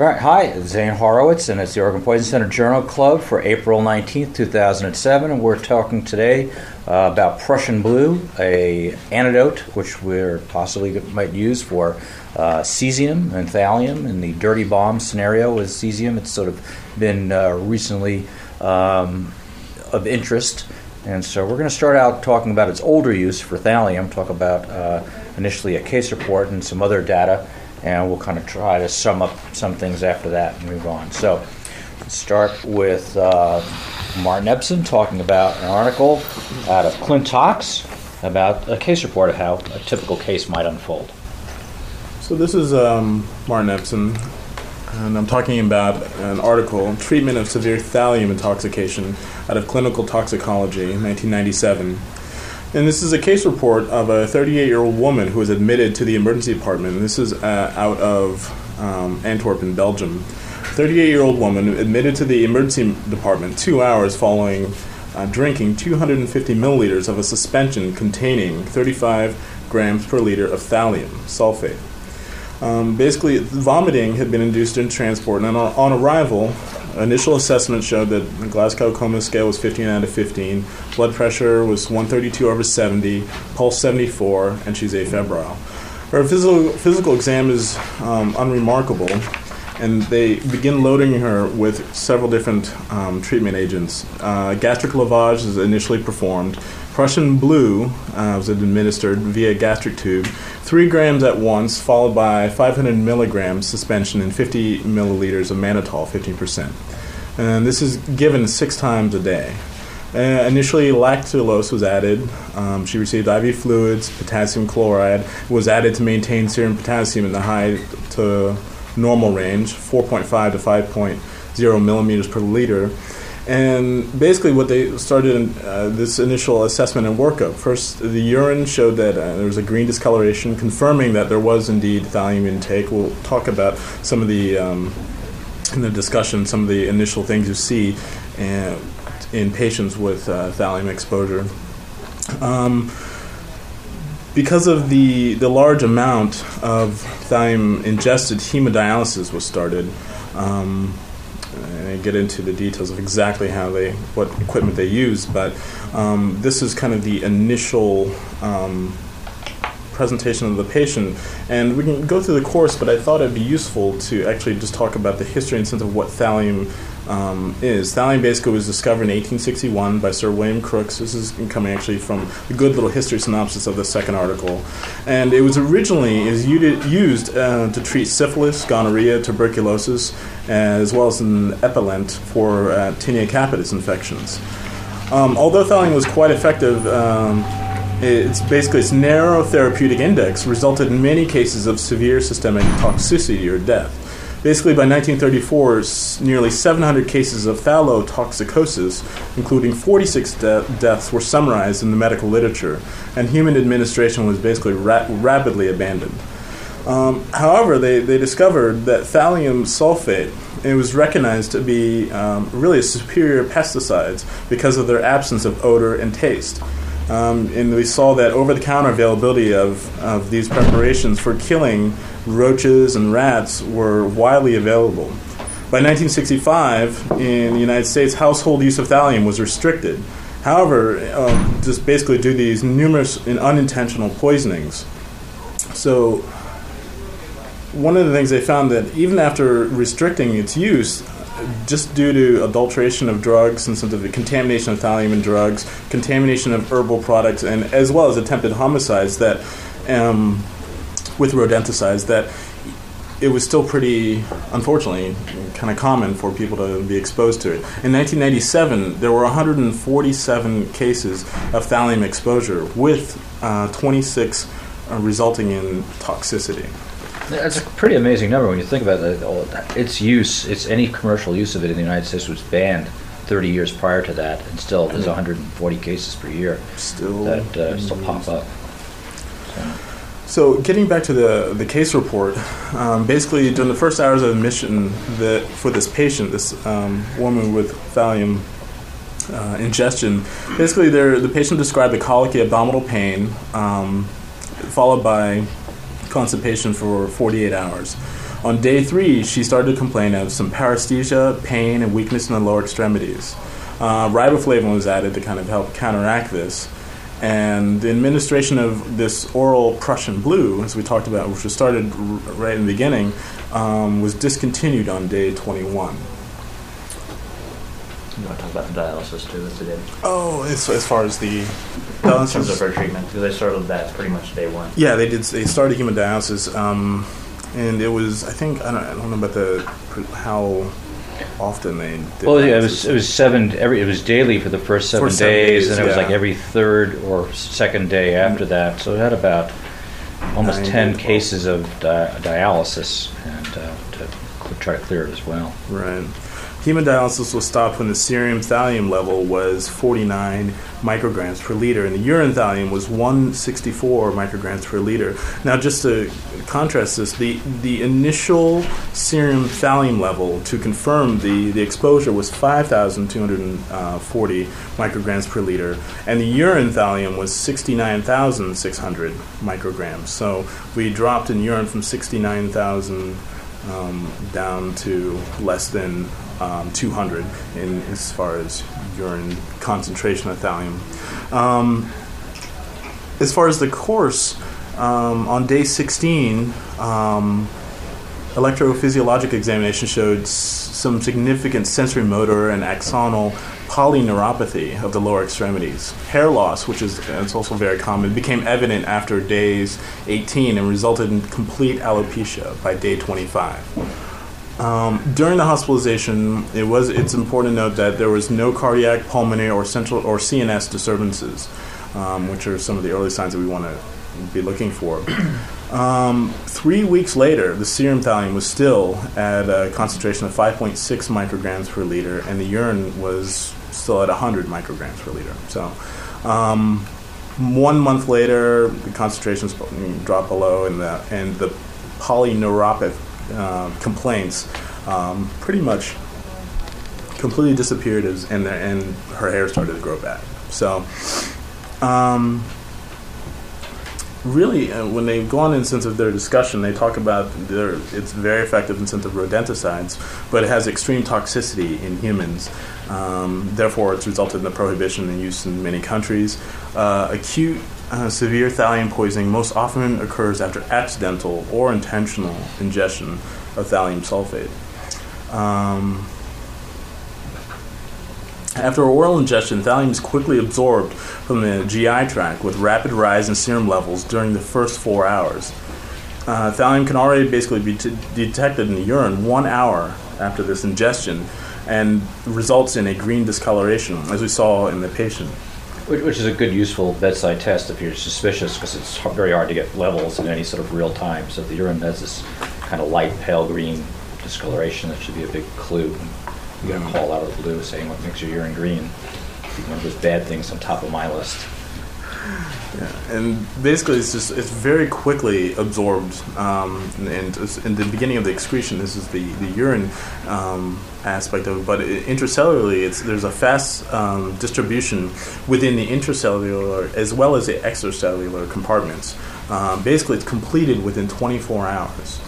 All right, hi, it's Zane Horowitz, and it's the Oregon Poison Center Journal Club for April 19th, 2007, and we're talking today uh, about Prussian blue, a antidote which we possibly might use for uh, cesium and thallium in the dirty bomb scenario with cesium. It's sort of been uh, recently um, of interest, and so we're going to start out talking about its older use for thallium, talk about uh, initially a case report and some other data and we'll kind of try to sum up some things after that and move on. So, start with uh, Martin Epson talking about an article out of Clintox about a case report of how a typical case might unfold. So, this is um, Martin Epson, and I'm talking about an article, Treatment of Severe Thallium Intoxication, out of Clinical Toxicology, 1997. And this is a case report of a 38 year old woman who was admitted to the emergency department. This is uh, out of um, Antwerp in Belgium. 38 year old woman admitted to the emergency department two hours following uh, drinking 250 milliliters of a suspension containing 35 grams per liter of thallium sulfate. Um, basically, vomiting had been induced in transport, and on, on arrival, Initial assessment showed that the Glasgow Coma scale was 15 out of 15. Blood pressure was 132 over 70, pulse 74, and she's afebrile. Her physical, physical exam is um, unremarkable, and they begin loading her with several different um, treatment agents. Uh, gastric lavage is initially performed. Prussian blue uh, was administered via gastric tube, three grams at once, followed by 500 milligrams suspension in 50 milliliters of mannitol, 15%. And this is given six times a day. Uh, initially, lactulose was added. Um, she received IV fluids, potassium chloride was added to maintain serum potassium in the high to normal range, 4.5 to 5.0 millimeters per liter. And basically, what they started in uh, this initial assessment and workup first, the urine showed that uh, there was a green discoloration, confirming that there was indeed thallium intake. We'll talk about some of the um, in the discussion, some of the initial things you see in, uh, in patients with uh, thallium exposure. Um, because of the, the large amount of thallium ingested, hemodialysis was started. Um, and I get into the details of exactly how they, what equipment they use, but um, this is kind of the initial um, presentation of the patient. And we can go through the course, but I thought it'd be useful to actually just talk about the history and sense of what thallium um, is. Thallium basically was discovered in 1861 by Sir William Crookes. This is coming actually from a good little history synopsis of the second article. And it was originally is used uh, to treat syphilis, gonorrhea, tuberculosis, as well as an epilent for uh, tinea capitis infections. Um, although thallium was quite effective, um, it's basically its narrow therapeutic index resulted in many cases of severe systemic toxicity or death. Basically, by 1934, nearly 700 cases of thallotoxicosis, including 46 de- deaths, were summarized in the medical literature, and human administration was basically ra- rapidly abandoned. Um, however, they, they discovered that thallium sulfate it was recognized to be um, really a superior pesticide because of their absence of odor and taste. Um, and we saw that over the counter availability of, of these preparations for killing roaches and rats were widely available. By 1965, in the United States, household use of thallium was restricted. However, um, just basically due to these numerous and unintentional poisonings. So, one of the things they found that even after restricting its use, just due to adulteration of drugs and some of the contamination of thallium in drugs, contamination of herbal products, and as well as attempted homicides that um, with rodenticides that it was still pretty, unfortunately, kind of common for people to be exposed to it. In 1997, there were 147 cases of thallium exposure, with uh, 26 uh, resulting in toxicity. That's a pretty amazing number when you think about it. Its use, its any commercial use of it in the United States was banned 30 years prior to that, and still there's 140 cases per year still that uh, still pop up. So. so. getting back to the the case report, um, basically during the first hours of admission, that for this patient, this um, woman with thallium uh, ingestion, basically the patient described a colicky abdominal pain, um, followed by constipation for 48 hours. On day three, she started to complain of some paresthesia, pain, and weakness in the lower extremities. Uh, riboflavin was added to kind of help counteract this. And the administration of this oral Prussian blue, as we talked about, which was started right in the beginning, um, was discontinued on day 21. You want to talk about the dialysis too that they did Oh, as, as far as the in terms of dialysis, her treatment because they started that pretty much day one. yeah, they did. They started hemodialysis, um, and it was. I think I don't, I don't know about the how often they. Did Well, yeah, it was it was seven every it was daily for the first seven, For seven days, days, and it was like every third or second day after that. So it had about almost Nine ten to 12. cases of di- dialysis, and uh, to try to clear it as well. Right. Hemodialysis was stopped when the serum thallium level was 49 micrograms per liter, and the urine thallium was 164 micrograms per liter. Now, just to contrast this, the, the initial serum thallium level to confirm the, the exposure was 5,240 micrograms per liter, and the urine thallium was 69,600 micrograms. So we dropped in urine from 69,000 um, down to less than um, 200 in as far as urine concentration of thallium. Um, as far as the course, um, on day 16, um, electrophysiologic examination showed s- some significant sensory motor and axonal polyneuropathy of the lower extremities. Hair loss, which is it's also very common, became evident after days 18 and resulted in complete alopecia by day 25. Um, during the hospitalization, it was it's important to note that there was no cardiac, pulmonary, or central or CNS disturbances, um, which are some of the early signs that we want to be looking for. Um, three weeks later, the serum thallium was still at a concentration of 5.6 micrograms per liter, and the urine was still at 100 micrograms per liter. So, um, one month later, the concentrations dropped below, and the and the polyneuropathy uh, complaints um, pretty much completely disappeared, as, and the, and her hair started to grow back. So. Um, really, uh, when they go on in sense of their discussion, they talk about their, it's very effective in sense of rodenticides, but it has extreme toxicity in humans. Um, therefore, it's resulted in the prohibition and use in many countries. Uh, acute uh, severe thallium poisoning most often occurs after accidental or intentional ingestion of thallium sulfate. Um, after oral ingestion, thallium is quickly absorbed from the GI tract with rapid rise in serum levels during the first four hours. Uh, thallium can already basically be t- detected in the urine one hour after this ingestion and results in a green discoloration, as we saw in the patient. Which, which is a good, useful bedside test if you're suspicious, because it's h- very hard to get levels in any sort of real time. So if the urine has this kind of light pale green discoloration, that should be a big clue. You get a mm. call out of the blue saying what makes your urine green. One of those bad things on top of my list. Yeah, and basically, it's just it's very quickly absorbed. Um, and in the beginning of the excretion, this is the the urine um, aspect of it. But it, intracellularly, it's there's a fast um, distribution within the intracellular as well as the extracellular compartments. Um, basically, it's completed within 24 hours.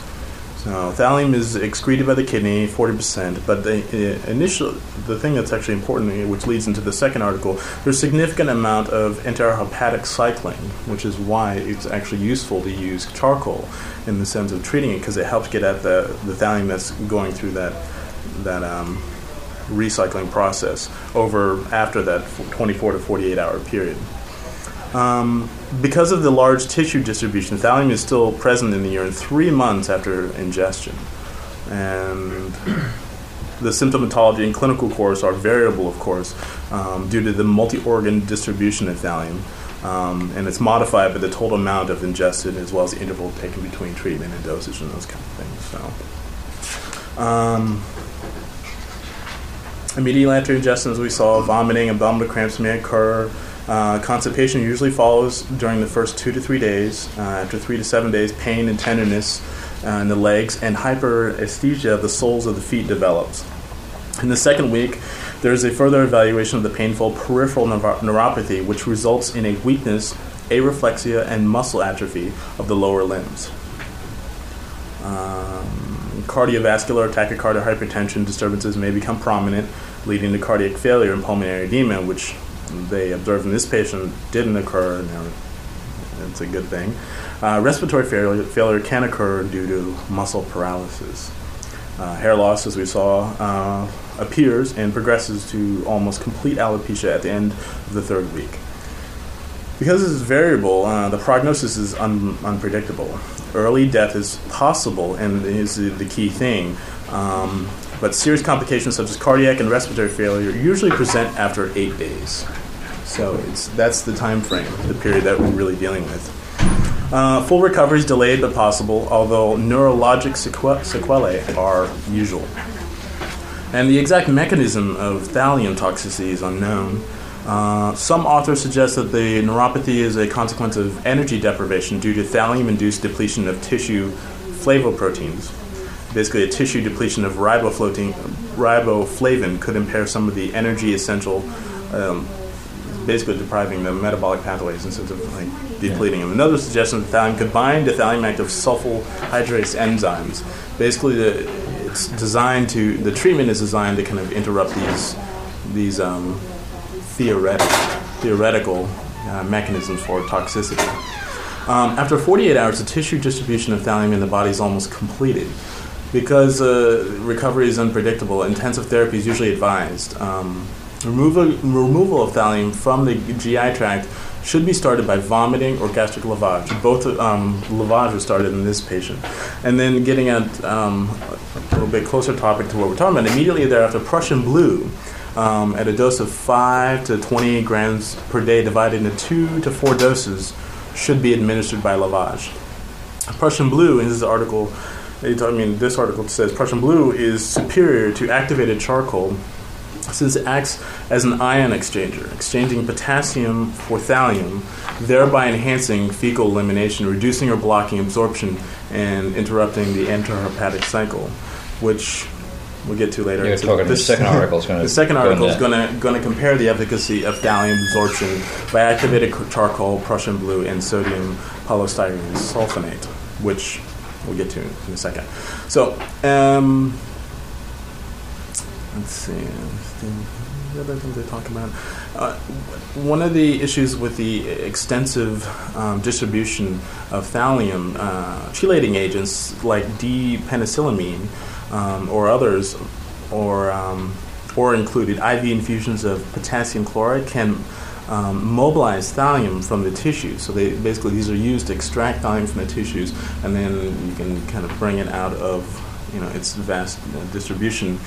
So thallium is excreted by the kidney, 40%, but the uh, initial, the thing that's actually important, which leads into the second article, there's significant amount of enterohepatic cycling, which is why it's actually useful to use charcoal in the sense of treating it, because it helps get at the, the thallium that's going through that, that um, recycling process over after that 24 to 48 hour period. Um, because of the large tissue distribution, thallium is still present in the urine three months after ingestion. And the symptomatology and clinical course are variable, of course, um, due to the multi organ distribution of thallium. Um, and it's modified by the total amount of ingested as well as the interval taken between treatment and dosage and those kind of things. So, um, immediately after ingestion, as we saw, vomiting, and abdominal cramps may occur. Uh, constipation usually follows during the first two to three days. Uh, after three to seven days, pain and tenderness uh, in the legs and hyperesthesia of the soles of the feet develops. In the second week, there is a further evaluation of the painful peripheral neuro- neuropathy, which results in a weakness, areflexia, and muscle atrophy of the lower limbs. Um, cardiovascular, tachycardia, hypertension disturbances may become prominent, leading to cardiac failure and pulmonary edema, which they observed in this patient didn't occur. Now, it's a good thing. Uh, respiratory failure, failure can occur due to muscle paralysis. Uh, hair loss, as we saw, uh, appears and progresses to almost complete alopecia at the end of the third week. Because this is variable, uh, the prognosis is un- unpredictable. Early death is possible and is the, the key thing. Um, but serious complications such as cardiac and respiratory failure usually present after eight days. So it's, that's the time frame, the period that we're really dealing with. Uh, full recovery is delayed but possible, although neurologic sequ- sequelae are usual. And the exact mechanism of thallium toxicity is unknown. Uh, some authors suggest that the neuropathy is a consequence of energy deprivation due to thallium induced depletion of tissue flavoproteins. Basically, a tissue depletion of riboflavin could impair some of the energy essential, um, basically depriving the metabolic pathways instead of like depleting them. Another suggestion that thallium could bind to thallium active sulfohydrase enzymes. Basically, the, it's designed to the treatment is designed to kind of interrupt these these um, theoretic, theoretical uh, mechanisms for toxicity. Um, after 48 hours, the tissue distribution of thallium in the body is almost completed. Because uh, recovery is unpredictable, intensive therapy is usually advised. Um, removal, removal of thallium from the GI tract should be started by vomiting or gastric lavage. Both um, lavage was started in this patient. And then getting at um, a little bit closer topic to what we're talking about, immediately thereafter, Prussian blue um, at a dose of 5 to 20 grams per day divided into 2 to 4 doses should be administered by lavage. Prussian blue, in this article, I mean, this article says Prussian blue is superior to activated charcoal since it acts as an ion exchanger, exchanging potassium for thallium, thereby enhancing fecal elimination, reducing or blocking absorption, and interrupting the enterohepatic cycle, which we'll get to later. You're so talking this, the second article is going to the second article is going to going to compare the efficacy of thallium absorption by activated charcoal, Prussian blue, and sodium polystyrene sulfonate, which we'll get to in a second. So. Um, let's see. The other things they talk about. Uh, one of the issues with the extensive um, distribution of thallium uh, chelating agents like D-penicillamine um, or others, or um, or included IV infusions of potassium chloride can um, mobilize thallium from the tissue. So they basically these are used to extract thallium from the tissues, and then you can kind of bring it out of you know its vast uh, distribution.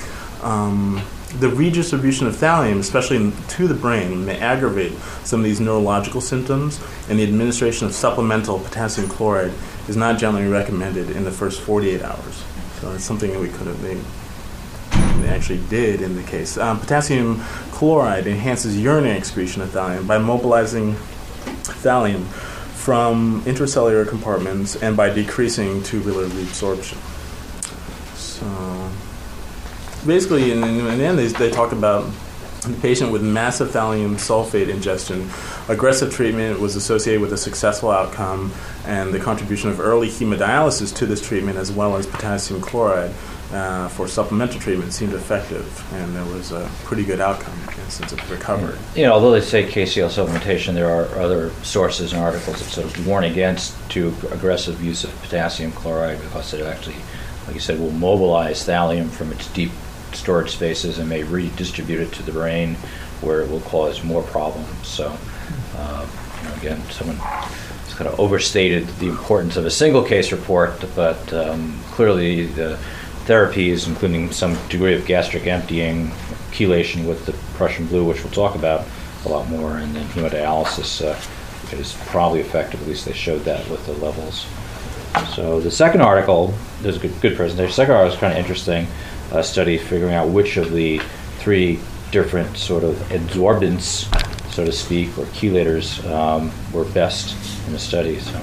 Um, the redistribution of thallium, especially to the brain, may aggravate some of these neurological symptoms, and the administration of supplemental potassium chloride is not generally recommended in the first 48 hours. So it's something that we could have made. They actually did in the case. Um, potassium chloride enhances urinary excretion of thallium by mobilizing thallium from intracellular compartments and by decreasing tubular reabsorption. So, basically, in, in the end, they, they talk about the patient with massive thallium sulfate ingestion. Aggressive treatment was associated with a successful outcome, and the contribution of early hemodialysis to this treatment, as well as potassium chloride uh, for supplemental treatment, seemed effective, and there was a pretty good outcome since it recovered. You know, although they say KCl supplementation, there are other sources and articles that sort of warn against too aggressive use of potassium chloride because it actually, like you said, will mobilize thallium from its deep storage spaces and may redistribute it to the brain where it will cause more problems. So, uh, you know, again, someone has kind of overstated the importance of a single case report, but um, clearly the therapies, including some degree of gastric emptying, chelation with the Prussian blue, which we'll talk about a lot more, and then hemodialysis uh, is probably effective. At least they showed that with the levels. So the second article, there's a good, good presentation. The second article is kind of interesting uh, study figuring out which of the three different sort of adsorbents, so to speak, or chelators um, were best in the study. So.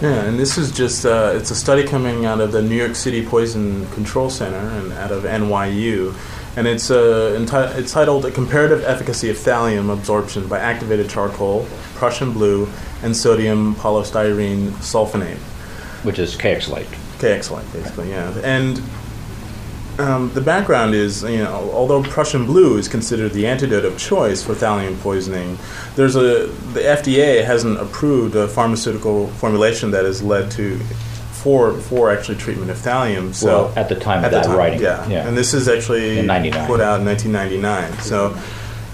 Yeah, and this is just uh, it's a study coming out of the New York City Poison Control Center and out of NYU, and it's uh, enti- it's titled "A Comparative Efficacy of Thallium Absorption by Activated Charcoal, Prussian Blue, and Sodium Polystyrene Sulfonate," which is KX Light. K-Xylate, basically, yeah. And um, the background is, you know, although Prussian blue is considered the antidote of choice for thallium poisoning, there's a the FDA hasn't approved a pharmaceutical formulation that has led to for for actually treatment of thallium. So Well, at the time of that writing, yeah. yeah. and this is actually put out in 1999. So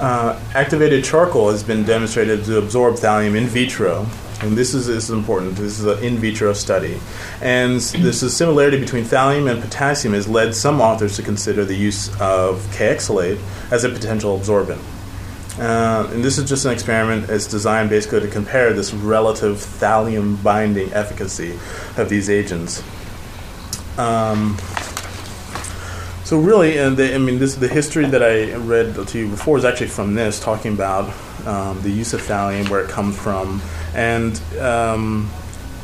uh, activated charcoal has been demonstrated to absorb thallium in vitro. And this is, this is important. This is an in vitro study. And this is similarity between thallium and potassium has led some authors to consider the use of K-Xylate as a potential absorbent. Uh, and this is just an experiment. It's designed basically to compare this relative thallium binding efficacy of these agents. Um, so really, uh, the, I mean, this the history that I read to you before is actually from this, talking about um, the use of thallium, where it comes from, and um,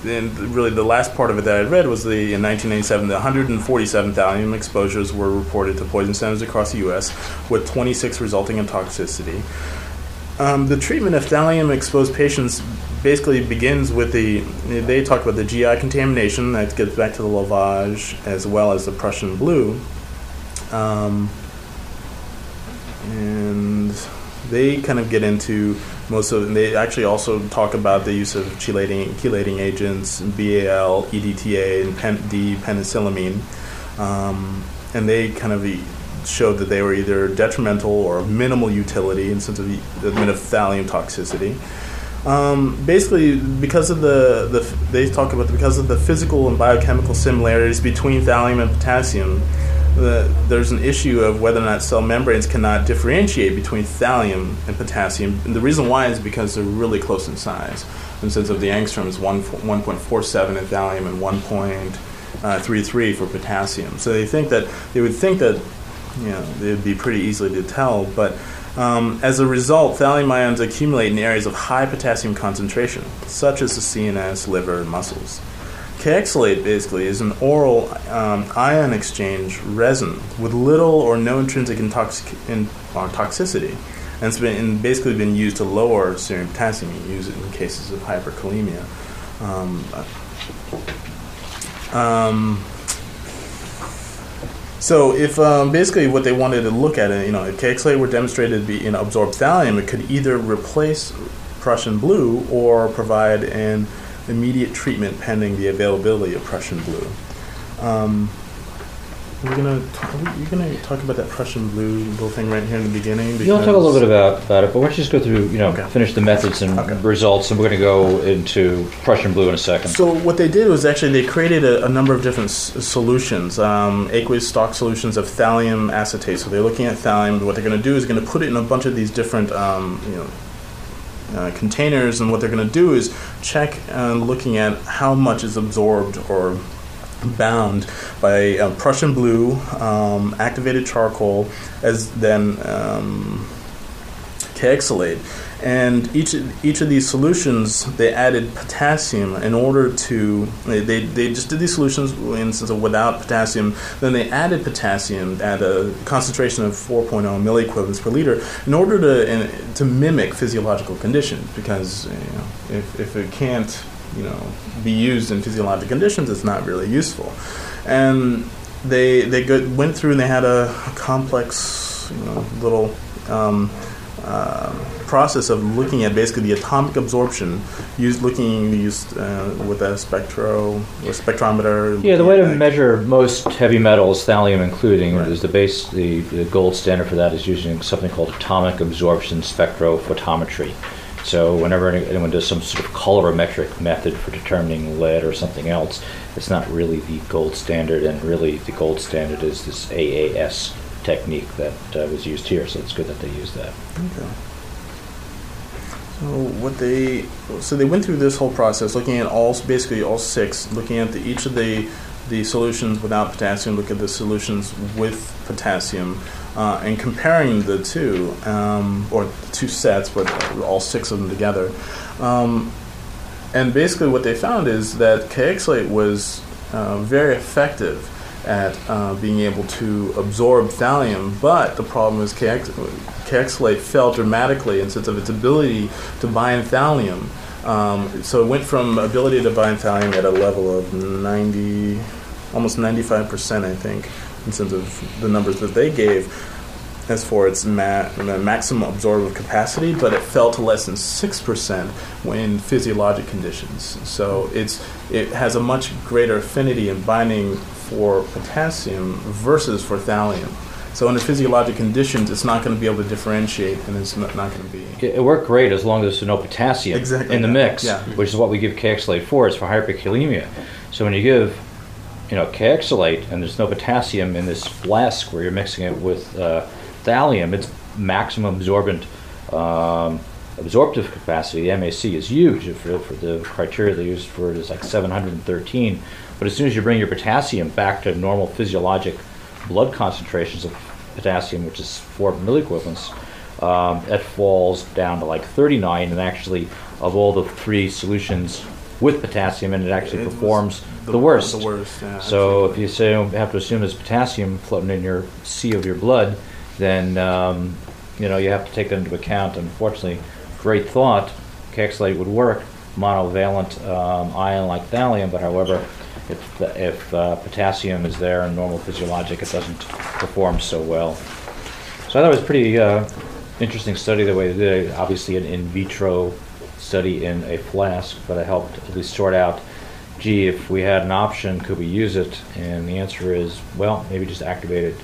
and really the last part of it that I read was the in 1987, the 147 thallium exposures were reported to poison centers across the U.S., with 26 resulting in toxicity. Um, the treatment of thallium-exposed patients basically begins with the. They talk about the GI contamination that gets back to the lavage, as well as the Prussian blue, um, and they kind of get into most of. They actually also talk about the use of chelating, chelating agents, BAL, EDTA, and pen, D-penicillamine, um, and they kind of showed that they were either detrimental or minimal utility in terms of the admit of thallium toxicity. Um, basically, because of the, the they talk about the, because of the physical and biochemical similarities between thallium and potassium, the, there's an issue of whether or not cell membranes cannot differentiate between thallium and potassium. And the reason why is because they're really close in size. In the sense of the angstrom is 1, 1.47 in thallium and 1.33 for potassium. So they think that they would think that you know it would be pretty easily to tell, but um, as a result, thallium ions accumulate in areas of high potassium concentration, such as the CNS, liver, and muscles. K-Xylate basically is an oral um, ion exchange resin with little or no intrinsic intoxic- in, uh, toxicity, and it's been basically been used to lower serum potassium. You use it in cases of hyperkalemia. Um, um, so if um, basically what they wanted to look at, it, you know, if K-Xylate were demonstrated to be you know, absorb thallium, it could either replace Prussian blue or provide an immediate treatment pending the availability of Prussian blue. Um, we're gonna talk, you're gonna talk about that Prussian blue little thing right here in the beginning. You'll talk a little bit about, about it, but why don't you just go through, you know, Okay. finish the methods and Okay. results, and we're going to go into Prussian blue in a second. So what they did was actually they created a, a number of different s- solutions, um, aqueous stock solutions of thallium acetate. So they're looking at thallium. What they're going to do is going to put it in a bunch of these different, um, you know. Uh, containers and what they're going to do is check uh, looking at how much is absorbed or bound by uh, Prussian blue, um, activated charcoal, as then um, K-Xylate. And each each of these solutions, they added potassium in order to they, they, they just did these solutions in sense of without potassium. Then they added potassium at a concentration of 4.0 milliequivalents per liter in order to in, to mimic physiological conditions. Because you know, if if it can't you know be used in physiological conditions, it's not really useful. And they they go, went through and they had a complex you know little um, uh, process of looking at basically the atomic absorption used looking used uh, with a spectro spectrometer Yeah, the way to measure most heavy metals, thallium including, Right. is the base. The, the gold standard for that is using something called atomic absorption spectrophotometry. So whenever anyone does some sort of colorimetric method for determining lead or something else, it's not really the gold standard, and really the gold standard is this AAS technique that uh, was used here. So it's good that they used that. Okay. So what they so they went through this whole process, looking at all basically all six, looking at the, each of the the solutions without potassium, look at the solutions with potassium, uh, and comparing the two um, or two sets, but all six of them together. Um, and basically, what they found is that K-Xylate was uh, very effective at uh, being able to absorb thallium, but the problem is KX, fell dramatically in sense of its ability to bind thallium. Um, so it went from ability to bind thallium at a level of 90 almost 95%, I think, in terms of the numbers that they gave as for its ma- maximum absorptive capacity, but it fell to less than 6% in physiologic conditions. So it's, it has a much greater affinity in binding for potassium versus for thallium. So under physiologic conditions, it's not going to be able to differentiate, and it's not, going to be. It, worked great as long as there's no potassium Exactly, in the mix, Yeah. which is what we give Kxalate for. It's for hyperkalemia. So when you give, you know, Kxalate and there's no potassium in this flask where you're mixing it with uh, thallium, its maximum absorbent um, absorptive capacity, the MAC, is huge. For, for the criteria they used for it is like 713. But as soon as you bring your potassium back to normal physiologic blood concentrations of potassium, which is four milliequivalents, um, it falls down to like 39. And actually, of all the three solutions with potassium, and it actually It performs the, the- worst. the worst, yeah, so absolutely. if you say you have to assume there's potassium floating in your sea of your blood, then um, you know you have to take that into account. Unfortunately, great thought, Kxalate would work, monovalent um, ion like thallium, but however, if, the, if uh, potassium is there in normal physiologic, it doesn't perform so well. So I thought it was pretty uh, interesting study the way they did it. Obviously, an in vitro study in a flask, but it helped at least sort out. Gee, if we had an option, could we use it? And the answer is, well, maybe just activated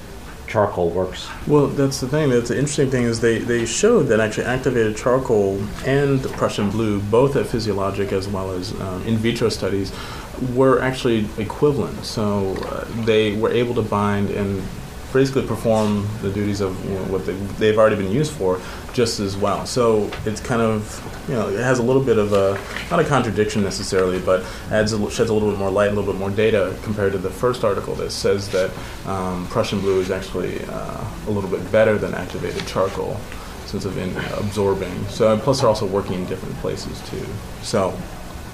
charcoal works. Well, that's the thing. That's the interesting thing is they, they showed that actually activated charcoal and Prussian blue, both at physiologic as well as um, in vitro studies, were actually equivalent. So uh, they were able to bind and basically perform the duties of you know, what they, they've already been used for just as well. So it's kind of you know it has a little bit of a not a contradiction necessarily, but adds a, sheds a little bit more light, a little bit more data compared to the first article that says that um, Prussian blue is actually uh, a little bit better than activated charcoal in sense of in absorbing. So plus they're also working in different places too. So.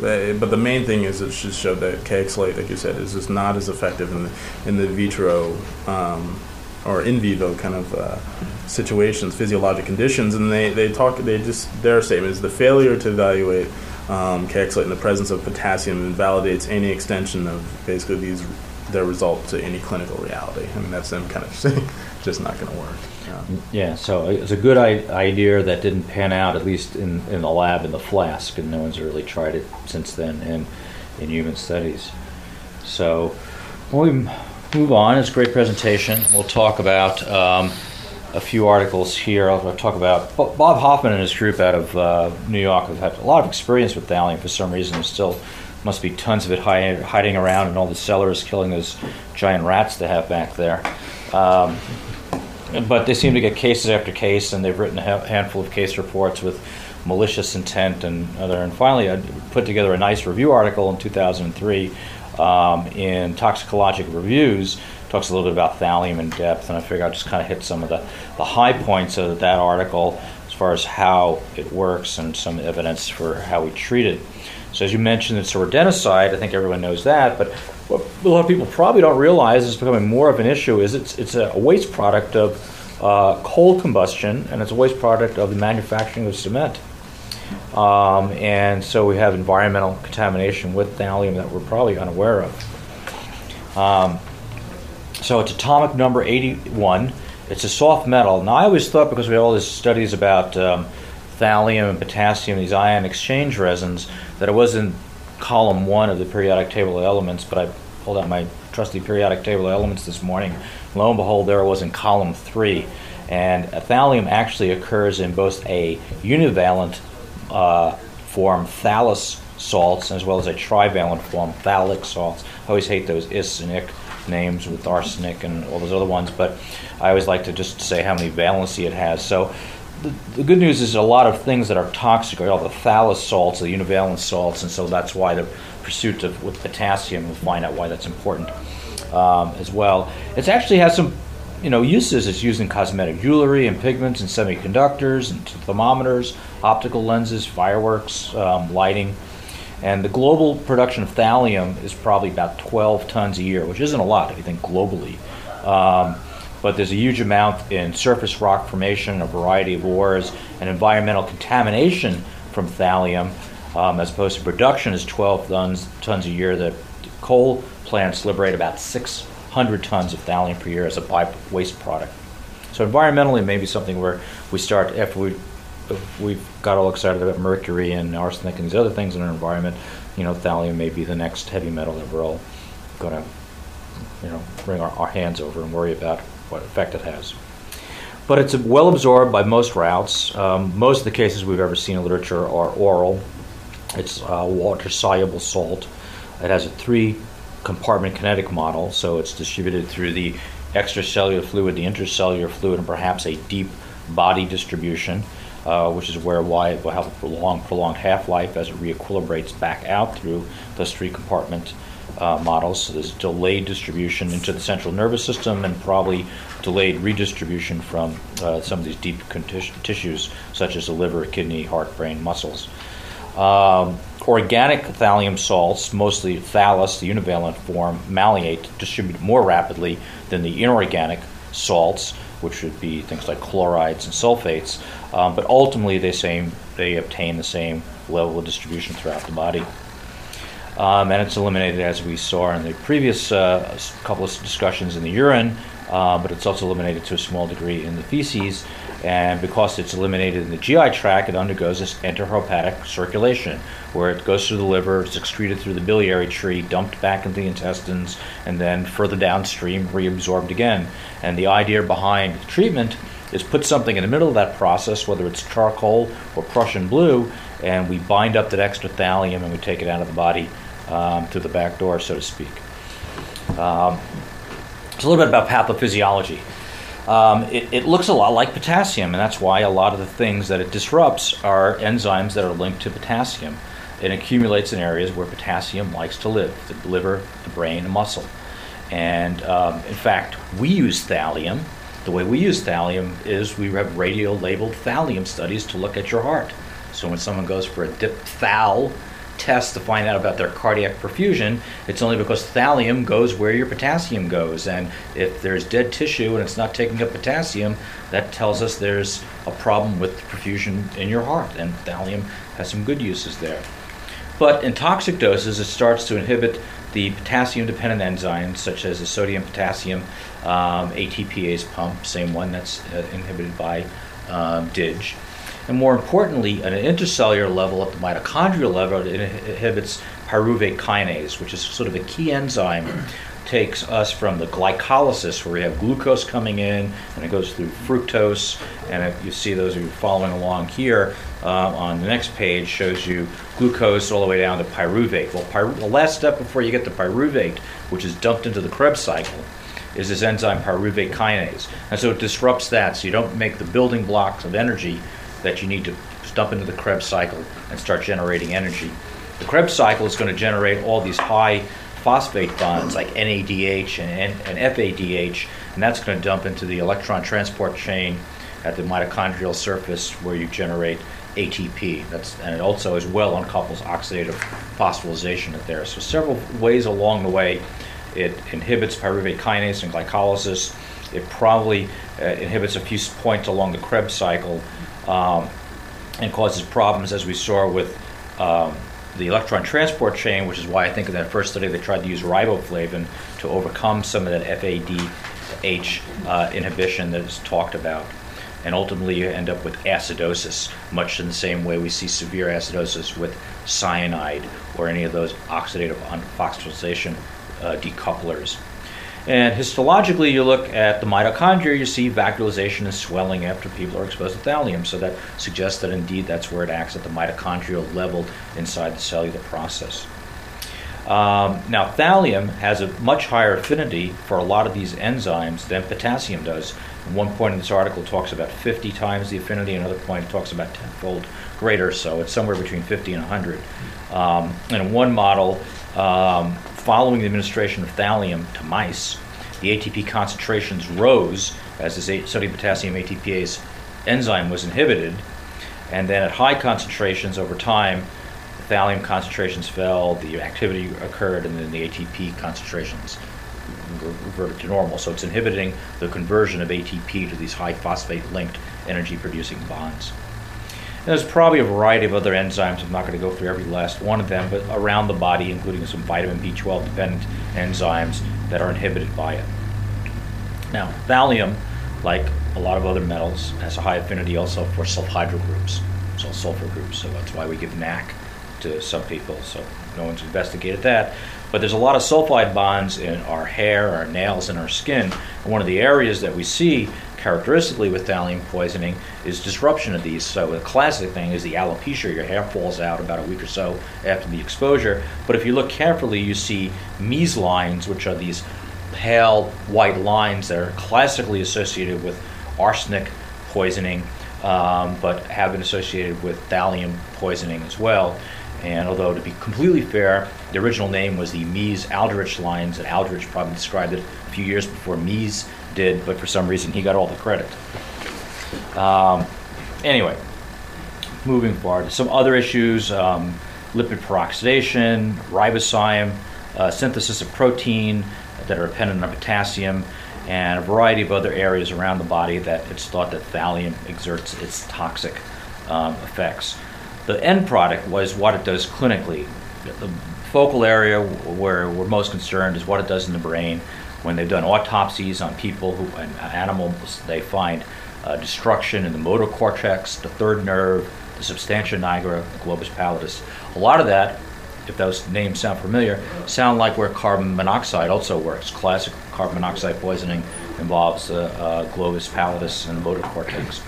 But the main thing is it just showed that Kxalate, like you said, is just not as effective in the, in the vitro um, or in vivo kind of uh, situations, physiologic conditions, and they, they talk. They just their statement is the failure to evaluate um, Kxalate in the presence of potassium invalidates any extension of basically these their result to any clinical reality. I mean that's them kind of saying just not going to work. Yeah. Yeah, so it's a good I- idea that didn't pan out, at least in, in the lab in the flask, and no one's really tried it since then in, in human studies. So when we move on, it's a great presentation. We'll talk about um, a few articles here. I'll, I'll talk about Bob Hoffman and his group out of uh, New York have had a lot of experience with thallium for some reason. There's still must be tons of it hi- hiding around in all the cellars, killing those giant rats they have back there. Um, but they seem to get cases after case, and they've written a handful of case reports with malicious intent and other. And finally, I put together a nice review article in 2003 um, in Toxicologic Reviews. Talks a little bit about thallium in depth, and I figure I'll just kind of hit some of the, the high points of that article as far as how it works and some evidence for how we treat it. So, as you mentioned, it's a rodenticide. I think everyone knows that, but what a lot of people probably don't realize is becoming more of an issue is it's, it's a waste product of uh, coal combustion and it's a waste product of the manufacturing of cement. Um, and so we have environmental contamination with thallium that we're probably unaware of. Um, so it's atomic number 81. It's a soft metal. Now, I always thought because we had all these studies about um, thallium and potassium, these ion exchange resins, that it was in column one of the periodic table of elements, but I pulled out my trusty periodic table of elements this morning. Lo and behold, there it was in column three. And thallium actually occurs in both a univalent uh, form, thallus salts, as well as a trivalent form, thallic salts. I always hate those is names with arsenic and all those other ones, but I always like to just say how many valency it has. So the, good news is a lot of things that are toxic are all the thallus salts, the univalent salts, and so that's why the pursuit of with potassium, we'll find out why that's important um, as well. It actually has some you know uses. It's used in cosmetic jewelry and pigments and semiconductors and thermometers, optical lenses, fireworks, um, lighting. And the global production of thallium is probably about 12 tons a year, which isn't a lot if you think globally. Um, but there's a huge amount in surface rock formation, a variety of ores, and environmental contamination from thallium, um, as opposed to production is 12 tons, tons a year. The coal plants liberate about 600 tons of thallium per year as a by waste product. So environmentally, maybe something where we start after we we've got all excited about mercury and arsenic and these other things in our environment. You know, thallium may be the next heavy metal that we're all going to, you know, bring our, our hands over and worry about what effect it has. But it's well absorbed by most routes. Um, most of the cases we've ever seen in literature are oral. It's uh, water soluble salt. It has a three compartment kinetic model, so it's distributed through the extracellular fluid, the intercellular fluid, and perhaps a deep body distribution uh, which is where why it will have a prolonged, prolonged half-life as it reequilibrates back out through those three compartment uh, models. So there's delayed distribution into the central nervous system and probably delayed redistribution from uh, some of these deep tissues, such as the liver, kidney, heart, brain, muscles. Um, organic thallium salts, mostly thallus, the univalent form, malleate, distribute more rapidly than the inorganic salts which would be things like chlorides and sulfates. Um, but ultimately, they same they obtain the same level of distribution throughout the body. Um, and it's eliminated as we saw in the previous uh, couple of discussions in the urine, uh, but it's also eliminated to a small degree in the feces. And because it's eliminated in the GI tract, it undergoes this enterohepatic circulation, where it goes through the liver, it's excreted through the biliary tree, dumped back into the intestines, and then further downstream reabsorbed again. And the idea behind the treatment is put something in the middle of that process, whether it's charcoal or Prussian blue, and we bind up that extra thallium and we take it out of the body um, through the back door, so to speak. Um, a little bit about pathophysiology. Um, it, it, looks a lot like potassium, and that's why a lot of the things that it disrupts are enzymes that are linked to potassium. It accumulates in areas where potassium likes to live the liver, the brain, the muscle. And um, in fact, we use thallium. The way we use thallium is we have radio labeled thallium studies to look at your heart. So when someone goes for a diphthal test to find out about their cardiac perfusion, it's only because thallium goes where your potassium goes. And if there's dead tissue and it's not taking up potassium, that tells us there's a problem with the perfusion in your heart. And thallium has some good uses there. But in toxic doses, it starts to inhibit the potassium dependent enzymes, such as the sodium potassium um, ATPase pump, same one that's uh, inhibited by um, DIG. And more importantly, at an intercellular level, at the mitochondrial level, it inhibits pyruvate kinase, which is sort of a key enzyme. Takes us from the glycolysis, where we have glucose coming in, and it goes through fructose. And if you see those of you following along here uh, on the next page, shows you glucose all the way down to pyruvate. Well, py- the last step before you get to pyruvate, which is dumped into the Krebs cycle, is this enzyme pyruvate kinase. And so it disrupts that, so you don't make the building blocks of energy that you need to dump into the Krebs cycle and start generating energy. The Krebs cycle is going to generate all these high phosphate bonds like NADH and, and FADH, and that's going to dump into the electron transport chain at the mitochondrial surface where you generate ATP. That's, and it also as well uncouples oxidative phosphorylation there. So several ways along the way, it inhibits pyruvate kinase and glycolysis. It probably uh, inhibits a few points along the Krebs cycle um, and causes problems, as we saw with um, the electron transport chain, which is why I think in that first study they tried to use riboflavin to overcome some of that FADH uh, inhibition that is talked about. And ultimately, you end up with acidosis, much in the same way we see severe acidosis with cyanide or any of those oxidative phosphorylation uh, decouplers. And histologically, you look at the mitochondria, you see vacuolization and swelling after people are exposed to thallium. So that suggests that indeed that's where it acts at the mitochondrial level inside the cellular process. Um, now, thallium has a much higher affinity for a lot of these enzymes than potassium does. one point in this article talks about 50 times the affinity, another point talks about tenfold greater, so it's somewhere between 50 and 100. Um, and in one model, um, following the administration of thallium to mice, the ATP concentrations rose as this sodium potassium ATPase enzyme was inhibited. And then at high concentrations over time, the thallium concentrations fell, the activity occurred, and then the ATP concentrations reverted to normal. So it's inhibiting the conversion of ATP to these high phosphate linked energy producing bonds. There's probably a variety of other enzymes. I'm not going to go through every last one of them, but around the body, including some vitamin B12 dependent enzymes that are inhibited by it. Now, thallium, like a lot of other metals, has a high affinity also for sulfhydryl groups, so sulfur groups. So that's why we give NAC to some people. So no one's investigated that. But there's a lot of sulfide bonds in our hair, our nails, and our skin. And one of the areas that we see characteristically with thallium poisoning is disruption of these. So the classic thing is the alopecia. Your hair falls out about a week or so after the exposure. But if you look carefully, you see Mees lines, which are these pale white lines that are classically associated with arsenic poisoning, um, but have been associated with thallium poisoning as well. And although, to be completely fair, the original name was the Mees Aldrich lines, and Aldrich probably described it a few years before Mees did, but for some reason he got all the credit. Um, anyway, moving forward, some other issues um, lipid peroxidation, ribosome, uh, synthesis of protein that are dependent on potassium, and a variety of other areas around the body that it's thought that thallium exerts its toxic um, effects. The end product was what it does clinically. The focal area where we're most concerned is what it does in the brain. When they've done autopsies on people who and animals, they find uh, destruction in the motor cortex, the third nerve, the substantia nigra, the globus pallidus. A lot of that, if those names sound familiar, sound like where carbon monoxide also works. Classic carbon monoxide poisoning involves the uh, uh, globus pallidus and the motor cortex.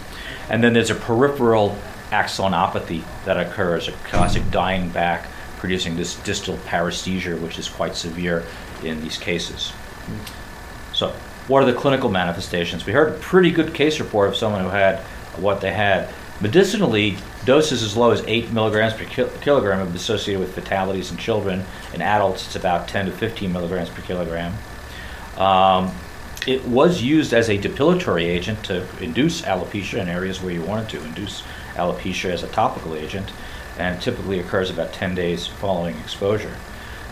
And then there's a peripheral axonopathy that occurs, a classic dying back, producing this distal paresthesia, which is quite severe in these cases. So, what are the clinical manifestations? We heard a pretty good case report of someone who had what they had. Medicinally, doses as low as 8 milligrams per kilogram have been associated with fatalities in children. In adults, it's about 10 to 15 milligrams per kilogram. Um, it was used as a depilatory agent to induce alopecia in areas where you wanted to induce alopecia as a topical agent, and typically occurs about 10 days following exposure.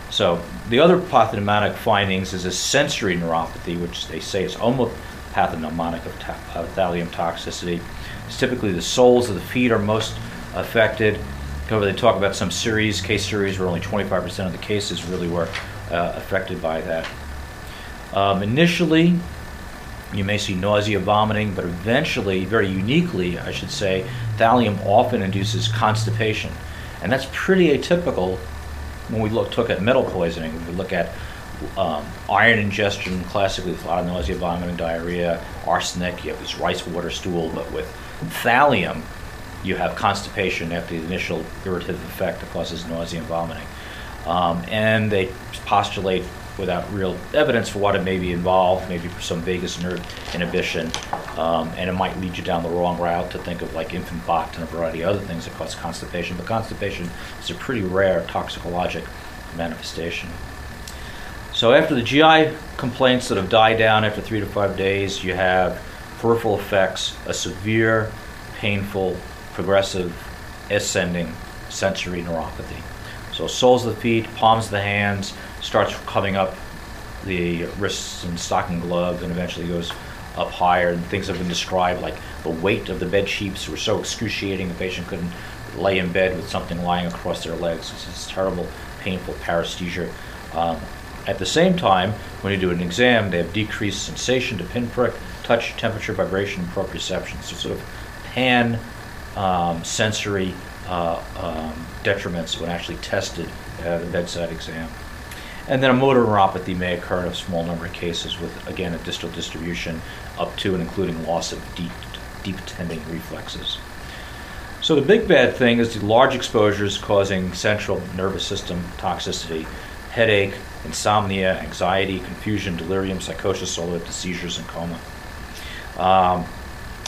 So the other pathognomonic findings is a sensory neuropathy, which they say is almost pathognomonic of, ta- of thallium toxicity. It's typically the soles of the feet are most affected. However, they talk about some series, case series, where only 25% of the cases really were uh, affected by that. Um, initially, you may see nausea, vomiting, but eventually, very uniquely, I should say, thallium often induces constipation. And that's pretty atypical when we look, took at metal poisoning. We look at um, iron ingestion, classically with a lot of nausea, vomiting, diarrhea, arsenic, you have this rice water stool, but with thallium, you have constipation after the initial irritative effect that causes nausea and vomiting. Um, and they postulate without real evidence for what it may be involved, maybe for some vagus nerve inhibition, um, and it might lead you down the wrong route to think of like infant bot and a variety of other things that cause constipation. But constipation is a pretty rare toxicologic manifestation. So after the GI complaints that have died down after three to five days, you have peripheral effects, a severe, painful, progressive, ascending sensory neuropathy. So soles of the feet, palms of the hands, starts coming up the wrists and stocking glove and eventually goes up higher. And things have been described like the weight of the bed sheets were so excruciating the patient couldn't lay in bed with something lying across their legs. It's this terrible, painful paresthesia. Um, at the same time, when you do an exam, they have decreased sensation to pinprick, touch, temperature, vibration, and proprioception. So sort of pan um, sensory uh, um, detriments when actually tested at a bedside exam. And then a motor neuropathy may occur in a small number of cases with, again, a distal distribution up to and including loss of deep, deep tending reflexes. So the big bad thing is the large exposures causing central nervous system toxicity, headache, insomnia, anxiety, confusion, delirium, psychosis, all the way to seizures and coma. Um,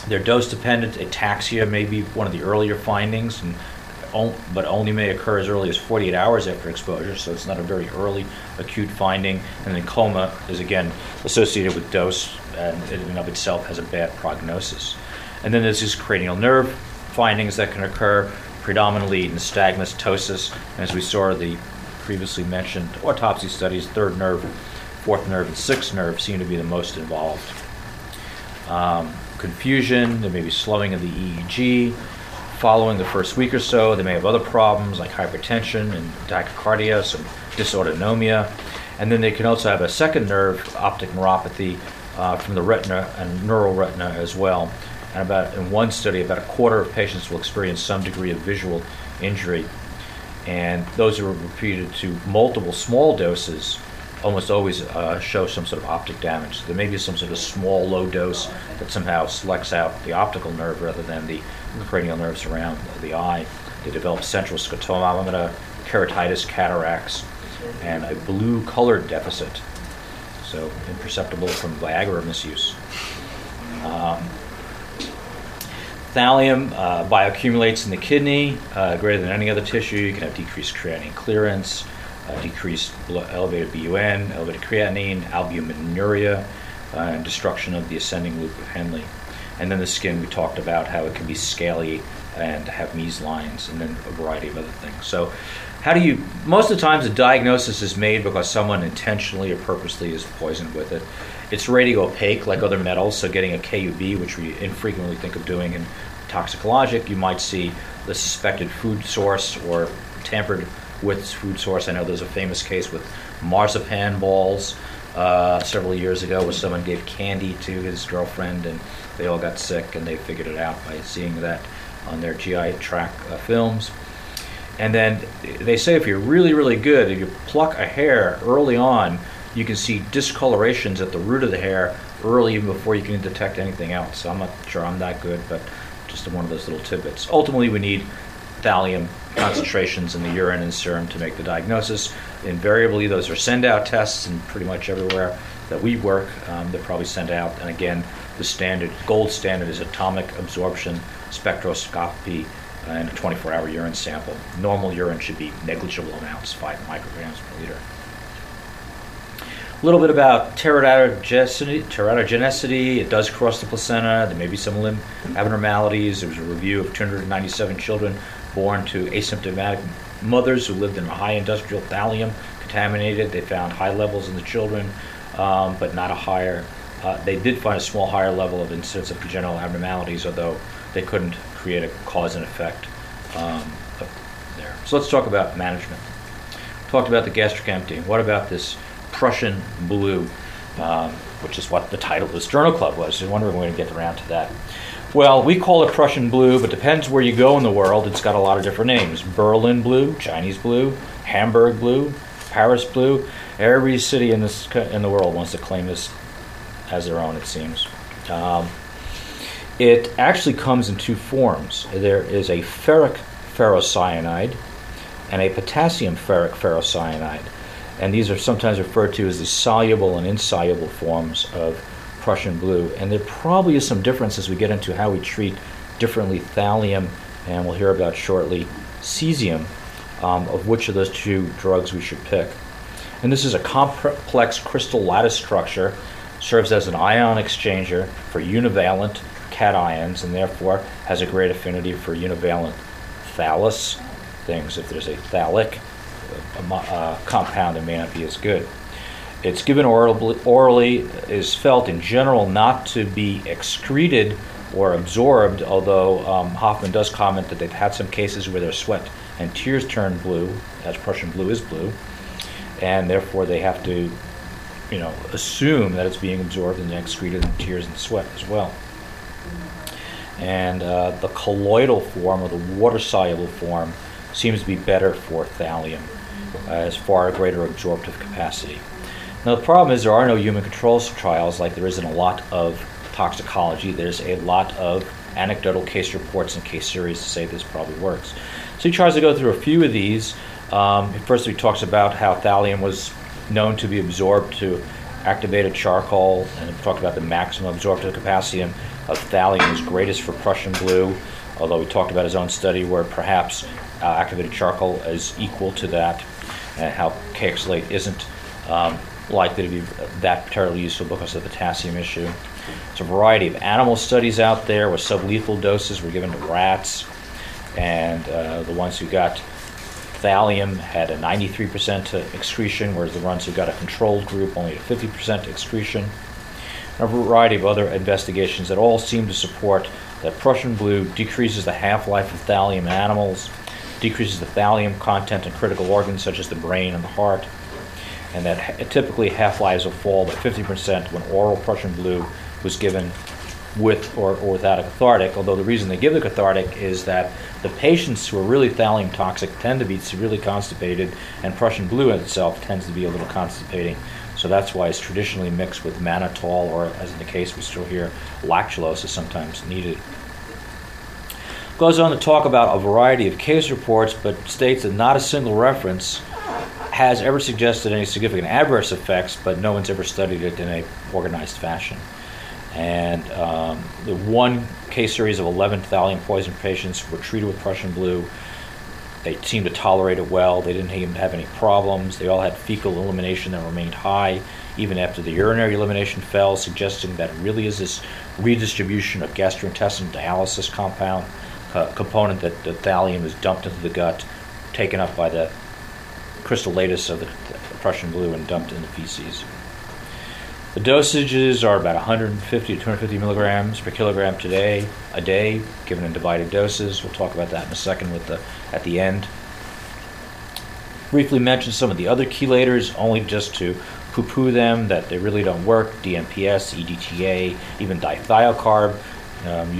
they're dose dependent. Ataxia may be one of the earlier findings, and but only may occur as early as 48 hours after exposure, so it's not a very early acute finding. And then coma is again associated with dose and in and of itself has a bad prognosis. And then there's these cranial nerve findings that can occur predominantly in nystagmus, and as we saw the previously mentioned autopsy studies, third nerve, fourth nerve, and sixth nerve seem to be the most involved. Um, confusion, there may be slowing of the EEG, following the first week or so, they may have other problems like hypertension and tachycardia, some dysautonomia, and then they can also have a second nerve optic neuropathy uh, from the retina and neural retina as well. And about in one study, about a quarter of patients will experience some degree of visual injury, and those are repeated to multiple small doses almost always uh, show some sort of optic damage. There may be some sort of small low dose that somehow selects out the optical nerve rather than the cranial nerves around the eye. They develop central scotometer, keratitis, cataracts, and a blue colored deficit. So imperceptible from Viagra misuse. Um, thallium uh, bioaccumulates in the kidney uh, greater than any other tissue. You can have decreased creatinine clearance, uh, decreased elevated BUN, elevated creatinine, albuminuria, uh, and destruction of the ascending loop of Henle. And then the skin, we talked about how it can be scaly and have Mees lines, and then a variety of other things. So, how do you? Most of the times, a diagnosis is made because someone intentionally or purposely is poisoned with it. It's radio opaque, like other metals. So, getting a KUB, which we infrequently think of doing in toxicologic, you might see the suspected food source or tampered with food source. I know there's a famous case with marzipan balls uh, several years ago where someone gave candy to his girlfriend and they all got sick and they figured it out by seeing that on their GI tract uh, films. And then they say if you're really, really good, if you pluck a hair early on, you can see discolorations at the root of the hair early, even before you can detect anything else. So I'm not sure I'm that good, but just one of those little tidbits. Ultimately, we need thallium concentrations in the urine and serum to make the diagnosis. Invariably, those are send out tests, and pretty much everywhere that we work, um, they're probably sent out. And again, the standard, gold standard is atomic absorption spectroscopy in a 24 hour urine sample. Normal urine should be negligible amounts, 5 micrograms per liter. A little bit about teratogenicity, teratogenicity. It does cross the placenta. There may be some limb abnormalities. There was a review of 297 children born to asymptomatic mothers who lived in a high industrial thallium contaminated. They found high levels in the children, um, but not a higher. Uh, they did find a small higher level of incidence of congenital abnormalities, although they couldn't create a cause and effect um, there. So let's talk about management. Talked about the gastric emptying. What about this Prussian blue, um, which is what the title of this journal club was? I wonder if we're going to get around to that. Well, we call it Prussian blue, but depends where you go in the world. It's got a lot of different names: Berlin blue, Chinese blue, Hamburg blue, Paris blue. Every city in this in the world wants to claim this as their own. It seems. Um, it actually comes in two forms. There is a ferric ferrocyanide and a potassium ferric ferrocyanide. And these are sometimes referred to as the soluble and insoluble forms of Prussian blue. And there probably is some difference as we get into how we treat differently thallium, and we'll hear about shortly cesium, um, of which of those two drugs we should pick. And this is a complex crystal lattice structure, serves as an ion exchanger for univalent cations and therefore has a great affinity for univalent thallus things. If there's a thallic uh, uh, compound, it may not be as good. It's given orally, orally, is felt in general not to be excreted or absorbed, although um, Hoffman does comment that they've had some cases where their sweat and tears turn blue, as Prussian blue is blue, and therefore they have to, you know, assume that it's being absorbed and excreted in tears and sweat as well and uh, the colloidal form or the water soluble form seems to be better for thallium, uh, as far greater absorptive capacity. Now, the problem is there are no human control trials like there is in a lot of toxicology. There's a lot of anecdotal case reports and case series to say this probably works. So he tries to go through a few of these. Um, first, he talks about how thallium was known to be absorbed to activated charcoal, and he talked about the maximum absorptive capacity of thallium is greatest for Prussian blue, although he talked about his own study where perhaps uh, activated charcoal is equal to that, and how KX late isn't um, likely to be that particularly useful because of the potassium issue. There's a variety of animal studies out there where sublethal doses were given to rats, and uh, the ones who got thallium had a 93% excretion, whereas the ones who got a controlled group only had a 50% excretion. and a variety of other investigations that all seem to support that Prussian blue decreases the half-life of thallium in animals, decreases the thallium content in critical organs such as the brain and the heart, and that ha- typically half-lives will fall by 50% when oral Prussian blue was given with or, or without a cathartic. Although the reason they give the cathartic is that the patients who are really thallium toxic tend to be severely constipated, and Prussian blue in itself tends to be a little constipating. So that's why it's traditionally mixed with mannitol, or as in the case we still hear, lactulose is sometimes needed. Goes on to talk about a variety of case reports, but states that not a single reference has ever suggested any significant adverse effects, but no one's ever studied it in a organized fashion. And um, the one case series of 11 thallium poison patients were treated with Prussian blue. They seemed to tolerate it well. They didn't even have any problems. They all had fecal elimination that remained high even after the urinary elimination fell, suggesting that it really is this redistribution of gastrointestinal dialysis compound uh, component that the thallium is dumped into the gut, taken up by the crystallitis of the, Prussian blue, and dumped in the feces. The dosages are about 150 to 250 milligrams per kilogram today, a day, given in divided doses. We'll talk about that in a second with the at the end. Briefly mention some of the other chelators, only just to poo-poo them that they really don't work. DMPS, EDTA, even dithiocarbon um,